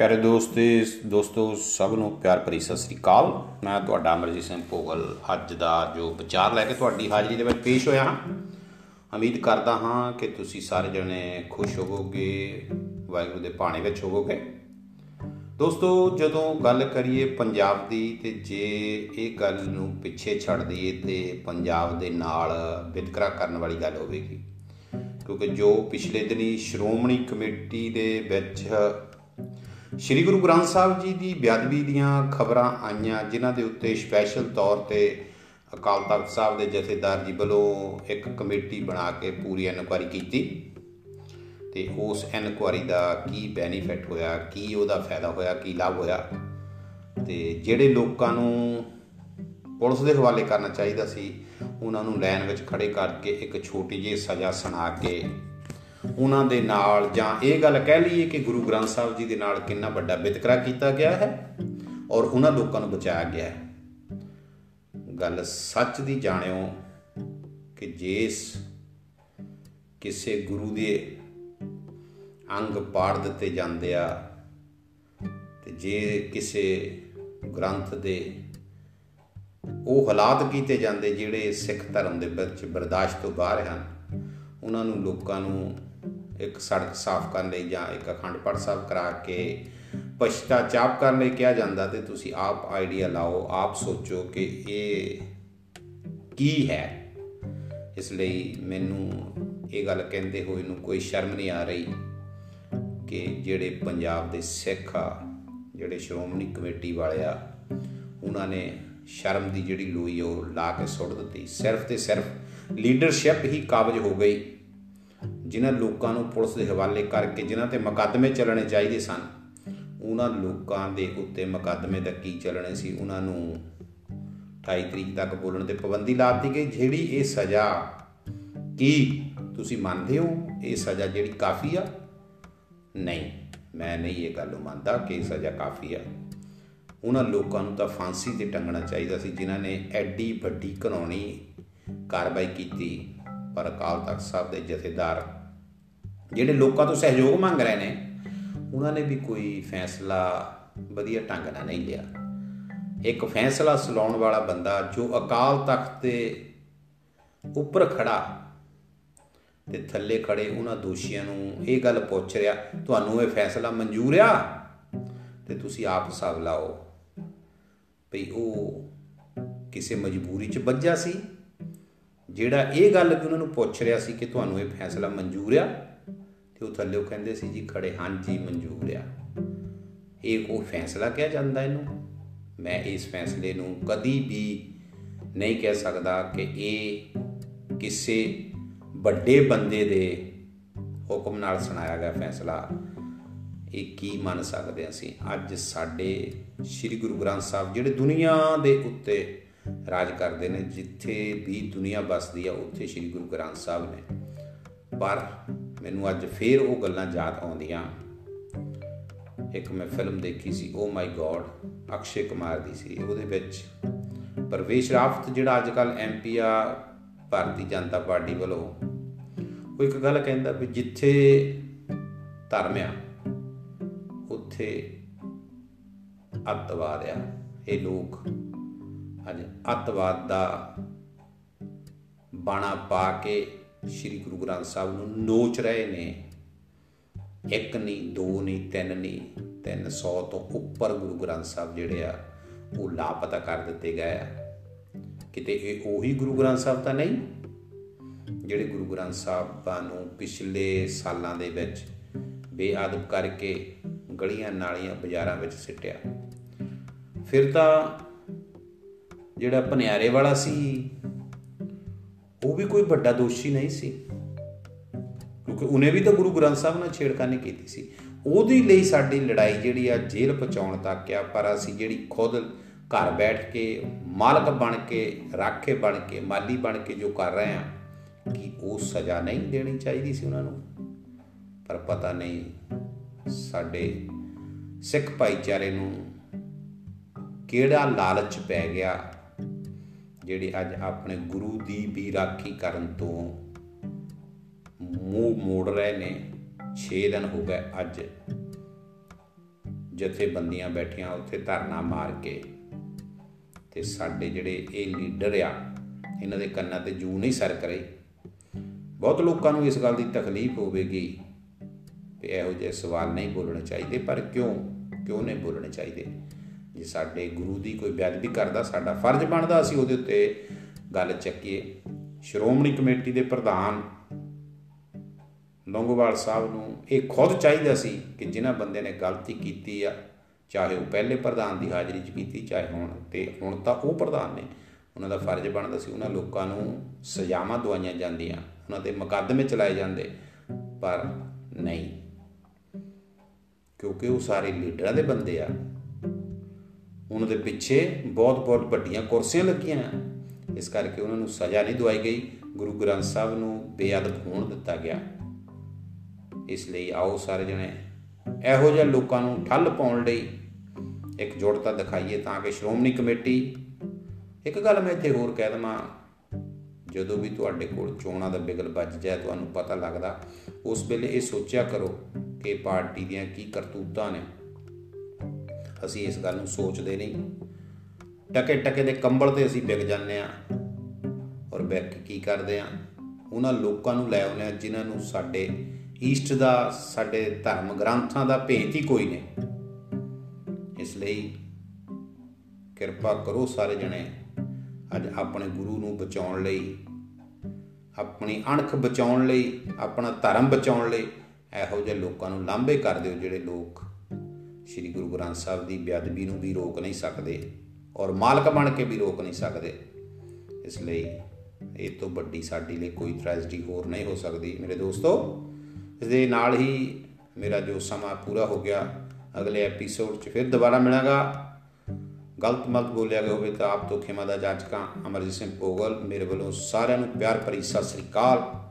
ਪਿਆਰੇ ਦੋਸਤੇ ਦੋਸਤੋ, ਸਭ ਨੂੰ ਪਿਆਰ ਭਰੀ ਸਤਿ ਸ੍ਰੀ ਅਕਾਲ। ਮੈਂ ਤੁਹਾਡਾ ਅਮਰਜੀਤ ਸਿੰਘ ਭੋਗਲ, ਅੱਜ ਦਾ ਜੋ ਵਿਚਾਰ ਲੈ ਕੇ ਤੁਹਾਡੀ ਹਾਜ਼ਰੀ ਦੇ ਵਿੱਚ ਪੇਸ਼ ਹੋਇਆ ਹਾਂ। ਉਮੀਦ ਕਰਦਾ ਹਾਂ ਕਿ ਤੁਸੀਂ ਸਾਰੇ ਜਣੇ ਖੁਸ਼ ਹੋਵੋਗੇ, ਵਾਹਿਗੁਰੂ ਦੇ ਭਾਣੇ ਵਿੱਚ ਹੋਵੋਗੇ। ਦੋਸਤੋ, ਜਦੋਂ ਗੱਲ ਕਰੀਏ ਪੰਜਾਬ ਦੀ ਤੇ ਜੇ ਇਹ ਗੱਲ ਨੂੰ ਪਿੱਛੇ ਛੱਡ ਦਈਏ ਤੇ ਪੰਜਾਬ ਦੇ ਨਾਲ ਵਿਤਕਰਾ ਕਰਨ ਵਾਲੀ ਗੱਲ ਹੋਵੇਗੀ। ਕਿਉਂਕਿ ਜੋ ਪਿਛਲੇ ਦਿਨੀ ਸ਼੍ਰੋਮਣੀ ਕਮੇਟੀ ਦੇ ਵਿੱਚ ਸ੍ਰੀ ਗੁਰੂ ਗ੍ਰੰਥ ਸਾਹਿਬ ਜੀ ਦੀ ਬਿਆਦਵੀ ਦੀਆਂ ਖਬਰਾਂ ਆਈਆਂ, ਜਿਨ੍ਹਾਂ ਦੇ ਉੱਤੇ ਸਪੈਸ਼ਲ ਤੌਰ ਤੇ ਅਕਾਲ ਤਖਤ ਸਾਹਿਬ ਦੇ ਜਥੇਦਾਰ ਜੀ ਵੱਲੋਂ ਇੱਕ ਕਮੇਟੀ ਬਣਾ ਕੇ ਪੂਰੀ ਇਨਕੁਆਰੀ ਕੀਤੀ ਤੇ ਉਸ ਇਨਕੁਆਰੀ ਦਾ ਕੀ ਬੈਨੀਫਿਟ ਹੋਇਆ, ਕੀ ਉਹਦਾ ਫਾਇਦਾ ਹੋਇਆ, ਕੀ ਲਾਭ ਹੋਇਆ? ਤੇ ਜਿਹੜੇ ਲੋਕਾਂ ਨੂੰ ਪੁਲਿਸ ਦੇ ਹਵਾਲੇ ਕਰਨਾ ਚਾਹੀਦਾ ਸੀ, ਉਹਨਾਂ ਨੂੰ ਲਾਈਨ ਵਿੱਚ ਖੜੇ ਕਰਕੇ ਇੱਕ ਛੋਟੀ ਜਿਹੀ ਸਜ਼ਾ ਸੁਣਾ ਕੇ ਉਹਨਾਂ ਦੇ ਨਾਲ ਜਾਂ ਇਹ ਗੱਲ ਕਹਿ ਲਈਏ ਕਿ ਗੁਰੂ ਗ੍ਰੰਥ ਸਾਹਿਬ ਜੀ ਦੇ ਨਾਲ ਕਿੰਨਾ ਵੱਡਾ ਵਿਤਕਰਾ ਕੀਤਾ ਗਿਆ ਹੈ ਔਰ ਉਹਨਾਂ ਲੋਕਾਂ ਨੂੰ ਬਚਾਇਆ ਗਿਆ ਹੈ। ਗੱਲ ਸੱਚ ਦੀ ਜਾਣਿਓ ਕਿ ਜੇਸ ਕਿਸੇ ਗੁਰੂ ਦੇ ਅੰਗ ਪਾੜ ਦਿੱਤੇ ਜਾਂਦੇ ਆ ਤੇ ਜੇ ਕਿਸੇ ਗ੍ਰੰਥ ਦੇ ਉਹ ਹਾਲਾਤ ਕੀਤੇ ਜਾਂਦੇ ਜਿਹੜੇ ਸਿੱਖ ਧਰਮ ਦੇ ਵਿੱਚ ਬਰਦਾਸ਼ਤ ਤੋਂ ਬਾਹਰ ਹਨ, ਉਹਨਾਂ ਨੂੰ ਲੋਕਾਂ ਨੂੰ ਇੱਕ ਸੜਕ ਸਾਫ਼ ਕਰਨ ਲਈ ਜਾਂ ਇੱਕ ਅਖੰਡ ਪਾਠ ਸਾਹਿਬ ਕਰਾ ਕੇ ਪਛਤਾਚਾਪ ਕਰਨ ਲਈ ਕਿਹਾ ਜਾਂਦਾ ਤੇ ਤੁਸੀਂ ਆਪ ਆਈਡੀਆ ਲਾਓ, ਆਪ ਸੋਚੋ ਕਿ ਇਹ ਕੀ ਹੈ। ਇਸ ਲਈ ਮੈਨੂੰ ਇਹ ਗੱਲ ਕਹਿੰਦੇ ਹੋਏ ਨੂੰ ਕੋਈ ਸ਼ਰਮ ਨਹੀਂ ਆ ਰਹੀ ਕਿ ਜਿਹੜੇ ਪੰਜਾਬ ਦੇ ਸਿੱਖ ਆ, ਜਿਹੜੇ ਸ਼੍ਰੋਮਣੀ ਕਮੇਟੀ ਵਾਲੇ ਆ, ਉਹਨਾਂ ਨੇ ਸ਼ਰਮ ਦੀ ਜਿਹੜੀ ਲੋਈ ਉਹ ਲਾ ਕੇ ਸੁੱਟ ਦਿੱਤੀ। ਸਿਰਫ ਤੇ ਸਿਰਫ ਲੀਡਰਸ਼ਿਪ ਹੀ ਕਾਬਜ ਹੋ ਗਈ। ਜਿਨ੍ਹਾਂ ਲੋਕਾਂ ਨੂੰ ਪੁਲਿਸ ਦੇ ਹਵਾਲੇ ਕਰਕੇ ਜਿਨ੍ਹਾਂ ਤੇ ਮੁਕੱਦਮੇ ਚੱਲਣੇ ਚਾਹੀਦੇ ਸਨ, ਉਹਨਾਂ ਲੋਕਾਂ ਦੇ ਉੱਤੇ ਮੁਕੱਦਮੇ ਦਾ ਕੀ ਚੱਲਣੇ ਸੀ, ਉਹਨਾਂ ਨੂੰ 28 ਤਰੀਕ ਤੱਕ ਬੋਲਣ ਤੇ ਪਾਬੰਦੀ ਲਾ ਦਿੱਤੀ ਗਈ, ਜਿਹੜੀ ਇਹ ਸਜ਼ਾ ਕੀ ਤੁਸੀਂ ਮੰਨਦੇ ਹੋ? ਇਹ ਸਜ਼ਾ ਜਿਹੜੀ ਕਾਫੀ ਆ? ਨਹੀਂ, ਮੈਂ ਨਹੀਂ ਇਹ ਗੱਲ ਮੰਨਦਾ ਕਿ ਇਹ ਸਜ਼ਾ ਕਾਫੀ ਆ। ਉਹਨਾਂ ਲੋਕਾਂ ਨੂੰ ਤਾਂ ਫਾਂਸੀ ਤੇ ਟੰਗਣਾ ਚਾਹੀਦਾ ਸੀ, ਜਿਨ੍ਹਾਂ ਨੇ ਐਡੀ ਵੱਡੀ ਕਾਨੂੰਨੀ ਕਾਰਵਾਈ ਕੀਤੀ, ਪਰ ਅਕਾਲ ਤਖਤ ਸਾਹਿਬ ਦੇ ਜਥੇਦਾਰ ਜਿਹੜੇ ਲੋਕਾਂ ਤੋਂ ਸਹਿਯੋਗ ਮੰਗ ਰਹੇ ਨੇ, ਉਹਨਾਂ ਨੇ ਵੀ ਕੋਈ ਫੈਸਲਾ ਵਧੀਆ ਢੰਗ ਨਾਲ ਨਹੀਂ ਲਿਆ। ਇੱਕ ਫੈਸਲਾ ਸੁਲਾਉਣ ਵਾਲਾ ਬੰਦਾ ਜੋ ਅਕਾਲ ਤਖਤ ਦੇ ਉੱਪਰ ਖੜਾ ਤੇ ਥੱਲੇ ਖੜੇ ਉਹਨਾਂ ਦੋਸ਼ੀਆਂ ਨੂੰ ਇਹ ਗੱਲ ਪੁੱਛ ਰਿਹਾ, ਤੁਹਾਨੂੰ ਇਹ ਫੈਸਲਾ ਮਨਜ਼ੂਰ ਆ? ਤੇ ਤੁਸੀਂ ਆਪ ਹਿਸਾਬ ਲਾਓ ਭਈ ਉਹ ਕਿਸੇ ਮਜਬੂਰੀ 'ਚ ਵੱਜਾ ਸੀ। ਜਿਹੜਾ ਇਹ ਗੱਲ ਵੀ ਉਹਨਾਂ ਨੂੰ ਪੁੱਛ ਰਿਹਾ ਸੀ ਕਿ ਤੁਹਾਨੂੰ ਇਹ ਫੈਸਲਾ ਮਨਜ਼ੂਰ ਆ? ਤੇ ਉਹ ਥੱਲੇ ਉਹ ਕਹਿੰਦੇ ਸੀ ਜੀ, ਖੜੇ ਹਾਂਜੀ ਮਨਜ਼ੂਰ ਆ। ਇਹ ਉਹ ਫੈਸਲਾ ਕਿਹਾ ਜਾਂਦਾ ਇਹਨੂੰ? ਮੈਂ ਇਸ ਫੈਸਲੇ ਨੂੰ ਕਦੀ ਵੀ ਨਹੀਂ ਕਹਿ ਸਕਦਾ ਕਿ ਇਹ ਕਿਸੇ ਵੱਡੇ ਬੰਦੇ ਦੇ ਹੁਕਮ ਨਾਲ ਸੁਣਾਇਆ ਗਿਆ ਫੈਸਲਾ। ਇਹ ਕੀ ਮੰਨ ਸਕਦੇ ਅਸੀਂ? ਅੱਜ ਸਾਡੇ ਸ੍ਰੀ ਗੁਰੂ ਗ੍ਰੰਥ ਸਾਹਿਬ ਜਿਹੜੇ ਦੁਨੀਆ ਦੇ ਉੱਤੇ ਰਾਜ ਕਰਦੇ ਨੇ, ਜਿੱਥੇ ਵੀ ਦੁਨੀਆ ਵਸਦੀ ਆ, ਉੱਥੇ ਸ੍ਰੀ ਗੁਰੂ ਗ੍ਰੰਥ ਸਾਹਿਬ ਨੇ। ਪਰ ਮੈਨੂੰ ਅੱਜ ਫੇਰ ਉਹ ਗੱਲਾਂ ਯਾਦ ਆਉਂਦੀਆਂ। ਇੱਕ ਮੈਂ ਫਿਲਮ ਦੇਖੀ ਸੀ ਓ ਮਾਈ ਗੋਡ ਅਕਸ਼ੇ ਕੁਮਾਰ ਦੀ ਸੀ। ਉਹਦੇ ਵਿੱਚ ਪਰਵੇਸ਼ ਰਾਫਤ ਜਿਹੜਾ ਅੱਜ ਕੱਲ ਐਮਪੀ ਆ, ਭਾਰਤੀ ਜਨਤਾ ਪਾਰਟੀ ਵੱਲੋਂ, ਉਹ ਇੱਕ ਗੱਲ ਕਹਿੰਦਾ ਵੀ ਜਿੱਥੇ ਧਰਮ ਆ, ਉੱਥੇ ਅੱਤਵਾਦ ਆ। ਇਹ ਲੋਕ ਅੱਜ ਅੱਤਵਾਦ ਦਾ ਬਾਣਾ ਪਾ ਕੇ ਸ੍ਰੀ ਗੁਰੂ ਗ੍ਰੰਥ ਸਾਹਿਬ ਨੂੰ ਨੋਚ ਰਹੇ ਨੇ। ਇੱਕ ਨਹੀਂ, ਦੋ ਨਹੀਂ, ਤਿੰਨ ਨਹੀਂ 300 ਤੋਂ ਉੱਪਰ ਗੁਰੂ ਗ੍ਰੰਥ ਸਾਹਿਬ ਜਿਹੜੇ ਆ, ਉਹ ਲਾਪਤਾ ਕਰ ਦਿੱਤੇ ਗਏ ਆ। ਕਿਤੇ ਇਹ ਉਹੀ ਗੁਰੂ ਗ੍ਰੰਥ ਸਾਹਿਬ ਤਾਂ ਨਹੀਂ? ਜਿਹੜੇ ਗੁਰੂ ਗ੍ਰੰਥ ਸਾਹਿਬਾਂ ਨੂੰ ਪਿਛਲੇ ਸਾਲਾਂ ਦੇ ਵਿੱਚ ਬੇਅਦਬ ਕਰਕੇ ਗਲੀਆਂ ਨਾਲੀਆਂ ਬਾਜ਼ਾਰਾਂ ਵਿੱਚ ਸਿੱਟਿਆ। ਫਿਰ ਤਾਂ ਜਿਹੜਾ ਭਨਿਆਰੇ ਵਾਲਾ ਸੀ ਉਹ ਵੀ ਕੋਈ ਵੱਡਾ ਦੋਸ਼ੀ ਨਹੀਂ ਸੀ। ਕਿਉਂਕਿ ਉਹਨੇ ਵੀ ਤਾਂ ਗੁਰੂ ਗ੍ਰੰਥ ਸਾਹਿਬ ਨਾਲ ਛੇੜਖਾਨੀ ਕੀਤੀ ਸੀ। ਉਹਦੀ ਲਈ ਸਾਡੀ ਲੜਾਈ ਜਿਹੜੀ ਆ ਜੇਲ੍ਹ ਪਹੁੰਚਾਉਣ ਤੱਕ ਆ, ਪਰ ਅਸੀਂ ਜਿਹੜੀ ਖੁਦ ਘਰ ਬੈਠ ਕੇ, ਮਾਲਕ ਬਣ ਕੇ, ਰਾਖੇ ਬਣ ਕੇ, ਮਾਲੀ ਬਣ ਕੇ ਜੋ ਕਰ ਰਹੇ ਆ, ਕਿ ਉਹ ਸਜ਼ਾ ਨਹੀਂ ਦੇਣੀ ਚਾਹੀਦੀ ਸੀ ਉਹਨਾਂ ਨੂੰ? ਪਰ ਪਤਾ ਨਹੀਂ, ਸਾਡੇ ਸਿੱਖ ਭਾਈਚਾਰੇ ਨੂੰ ਕਿਹੜਾ ਲਾਲਚ ਪੈ ਗਿਆ ਜਿਹੜੇ ਅੱਜ ਆਪਣੇ ਗੁਰੂ ਦੀ ਵੀ ਰਾਖੀ ਕਰਨ ਤੋਂ ਮੂੰਹ ਮੋੜ ਰਹੇ ਨੇ 6 ਦਿਨ ਹੋ ਗਏ ਅੱਜ ਜਥੇਬੰਦੀਆਂ ਬੈਠੀਆਂ ਉੱਥੇ ਧਰਨਾ ਮਾਰ ਕੇ ਤੇ ਸਾਡੇ ਜਿਹੜੇ ਇਹ ਲੀਡਰ ਆ, ਇਹਨਾਂ ਦੇ ਕੰਨਾਂ ਤੇ ਜੂ ਨਹੀਂ ਸਰ ਕਰੇ। ਬਹੁਤ ਲੋਕਾਂ ਨੂੰ ਇਸ ਗੱਲ ਦੀ ਤਕਲੀਫ ਹੋਵੇਗੀ ਤੇ ਇਹੋ ਜਿਹੇ ਸਵਾਲ ਨਹੀਂ ਬੋਲਣੇ ਚਾਹੀਦੇ, ਪਰ ਕਿਉਂ? ਕਿਉਂ ਨਹੀਂ ਬੋਲਣੇ ਚਾਹੀਦੇ? ਜੇ ਸਾਡੇ ਗੁਰੂ ਦੀ ਕੋਈ ਬੇਅਦਬੀ ਕਰਦਾ, ਸਾਡਾ ਫਰਜ਼ ਬਣਦਾ ਅਸੀਂ ਉਹਦੇ ਉੱਤੇ ਗੱਲ ਚੱਕੀਏ। ਸ਼੍ਰੋਮਣੀ ਕਮੇਟੀ ਦੇ ਪ੍ਰਧਾਨ ਲੰਗੋਵਾਲ ਸਾਹਿਬ ਨੂੰ ਇਹ ਖੁਦ ਚਾਹੀਦਾ ਸੀ ਕਿ ਜਿਨ੍ਹਾਂ ਬੰਦੇ ਨੇ ਗਲਤੀ ਕੀਤੀ ਆ, ਚਾਹੇ ਉਹ ਪਹਿਲੇ ਪ੍ਰਧਾਨ ਦੀ ਹਾਜ਼ਰੀ 'ਚ ਕੀਤੀ, ਚਾਹੇ ਹੁਣ ਤੇ ਹੁਣ ਤਾਂ ਉਹ ਪ੍ਰਧਾਨ ਨੇ। ਉਹਨਾਂ ਦਾ ਫਰਜ਼ ਬਣਦਾ ਸੀ ਉਹਨਾਂ ਲੋਕਾਂ ਨੂੰ ਸਜ਼ਾਵਾਂ ਦਵਾਈਆਂ ਜਾਂਦੀਆਂ, ਉਹਨਾਂ ਦੇ ਮੁਕੱਦਮੇ ਚਲਾਏ ਜਾਂਦੇ, ਪਰ ਨਹੀਂ। ਕਿਉਂਕਿ ਉਹ ਸਾਰੇ ਲੀਡਰਾਂ ਦੇ ਬੰਦੇ ਆ। ਉਹਨਾਂ ਦੇ ਪਿੱਛੇ ਬਹੁਤ ਬਹੁਤ ਵੱਡੀਆਂ ਕੁਰਸੀਆਂ ਲੱਗੀਆਂ ਆ ਇਸ ਕਰਕੇ ਉਹਨਾਂ ਨੂੰ ਸਜ਼ਾ ਨਹੀਂ ਦਵਾਈ ਗਈ। ਗੁਰੂ ਗ੍ਰੰਥ ਸਾਹਿਬ ਨੂੰ ਬੇਅਦਬ ਹੋਣ ਦਿੱਤਾ ਗਿਆ। ਇਸ ਲਈ ਆਓ ਸਾਰੇ ਜਣੇ ਇਹੋ ਜਿਹੇ ਲੋਕਾਂ ਨੂੰ ਠੱਲ ਪਾਉਣ ਲਈ ਇੱਕ ਜੋੜਤਾ ਦਿਖਾਈਏ ਤਾਂ ਕਿ ਸ਼੍ਰੋਮਣੀ ਕਮੇਟੀ, ਇੱਕ ਗੱਲ ਮੈਂ ਇੱਥੇ ਹੋਰ ਕਹਿ ਦਵਾਂ, ਜਦੋਂ ਵੀ ਤੁਹਾਡੇ ਕੋਲ ਚੋਣਾਂ ਦਾ ਬਿਗਲ ਵੱਜ ਜਾਏ, ਤੁਹਾਨੂੰ ਪਤਾ ਲੱਗਦਾ, ਉਸ ਵੇਲੇ ਇਹ ਸੋਚਿਆ ਕਰੋ ਕਿ ਪਾਰਟੀ ਦੀਆਂ ਕੀ ਕਰਤੂਤਾਂ ਨੇ। ਅਸੀਂ ਇਸ ਗੱਲ ਨੂੰ ਸੋਚਦੇ ਨਹੀਂ। ਟਕੇ ਟਕੇ ਦੇ ਕੰਬਲ ਤੇ ਅਸੀਂ ਵਿਗ ਜਾਂਦੇ ਆ ਔਰ ਵਿਗ ਕੀ ਕਰਦੇ ਆ ਉਹਨਾਂ ਲੋਕਾਂ ਨੂੰ ਲੈ ਆਉਂਦੇ ਆ ਜਿਨ੍ਹਾਂ ਨੂੰ ਸਾਡੇ ਈਸਟ ਦਾ, ਸਾਡੇ ਧਰਮ ਗ੍ਰੰਥਾਂ ਦਾ ਭੇਤ ਹੀ ਕੋਈ ਨਹੀਂ। ਇਸ ਲਈ ਕਿਰਪਾ ਕਰੋ ਸਾਰੇ ਜਣੇ ਅੱਜ ਆਪਣੇ ਗੁਰੂ ਨੂੰ ਬਚਾਉਣ ਲਈ, ਆਪਣੀ ਅਣਖ ਬਚਾਉਣ ਲਈ, ਆਪਣਾ ਧਰਮ ਬਚਾਉਣ ਲਈ ਇਹੋ ਜਿਹੇ ਲੋਕਾਂ ਨੂੰ ਲਾਂਭੇ ਕਰ ਦਿਓ ਜਿਹੜੇ ਲੋਕ ਸ੍ਰੀ ਗੁਰੂ ਗ੍ਰੰਥ ਸਾਹਿਬ ਦੀ ਬੇਅਦਬੀ ਨੂੰ ਵੀ ਰੋਕ ਨਹੀਂ ਸਕਦੇ ਔਰ ਮਾਲਕ ਬਣ ਕੇ ਵੀ ਰੋਕ ਨਹੀਂ ਸਕਦੇ। ਇਸ ਲਈ ਇਹ ਤੋਂ ਵੱਡੀ ਸਾਡੀ ਲਈ ਕੋਈ ਟ੍ਰੈਜਡੀ ਹੋਰ ਨਹੀਂ ਹੋ ਸਕਦੀ। ਮੇਰੇ ਦੋਸਤੋ ਇਸ ਦੇ ਨਾਲ ਹੀ ਮੇਰਾ ਜੋ ਸਮਾਂ ਪੂਰਾ ਹੋ ਗਿਆ, ਅਗਲੇ ਐਪੀਸੋਡ 'ਚ ਫਿਰ ਦੁਬਾਰਾ ਮਿਲਾਂਗਾ। ਗਲਤ ਮਤ ਬੋਲਿਆ ਗਿਆ ਹੋਵੇ ਤਾਂ ਆਪ ਤੋਂ ਖਿਮਾ ਦਾ ਜਾਚਕਾਂ ਅਮਰਜੀਤ ਸਿੰਘ ਪੋਗਲ ਮੇਰੇ ਵੱਲੋਂ ਸਾਰਿਆਂ ਨੂੰ ਪਿਆਰ ਭਰੀ ਸਤਿ ਸ੍ਰੀ ਅਕਾਲ।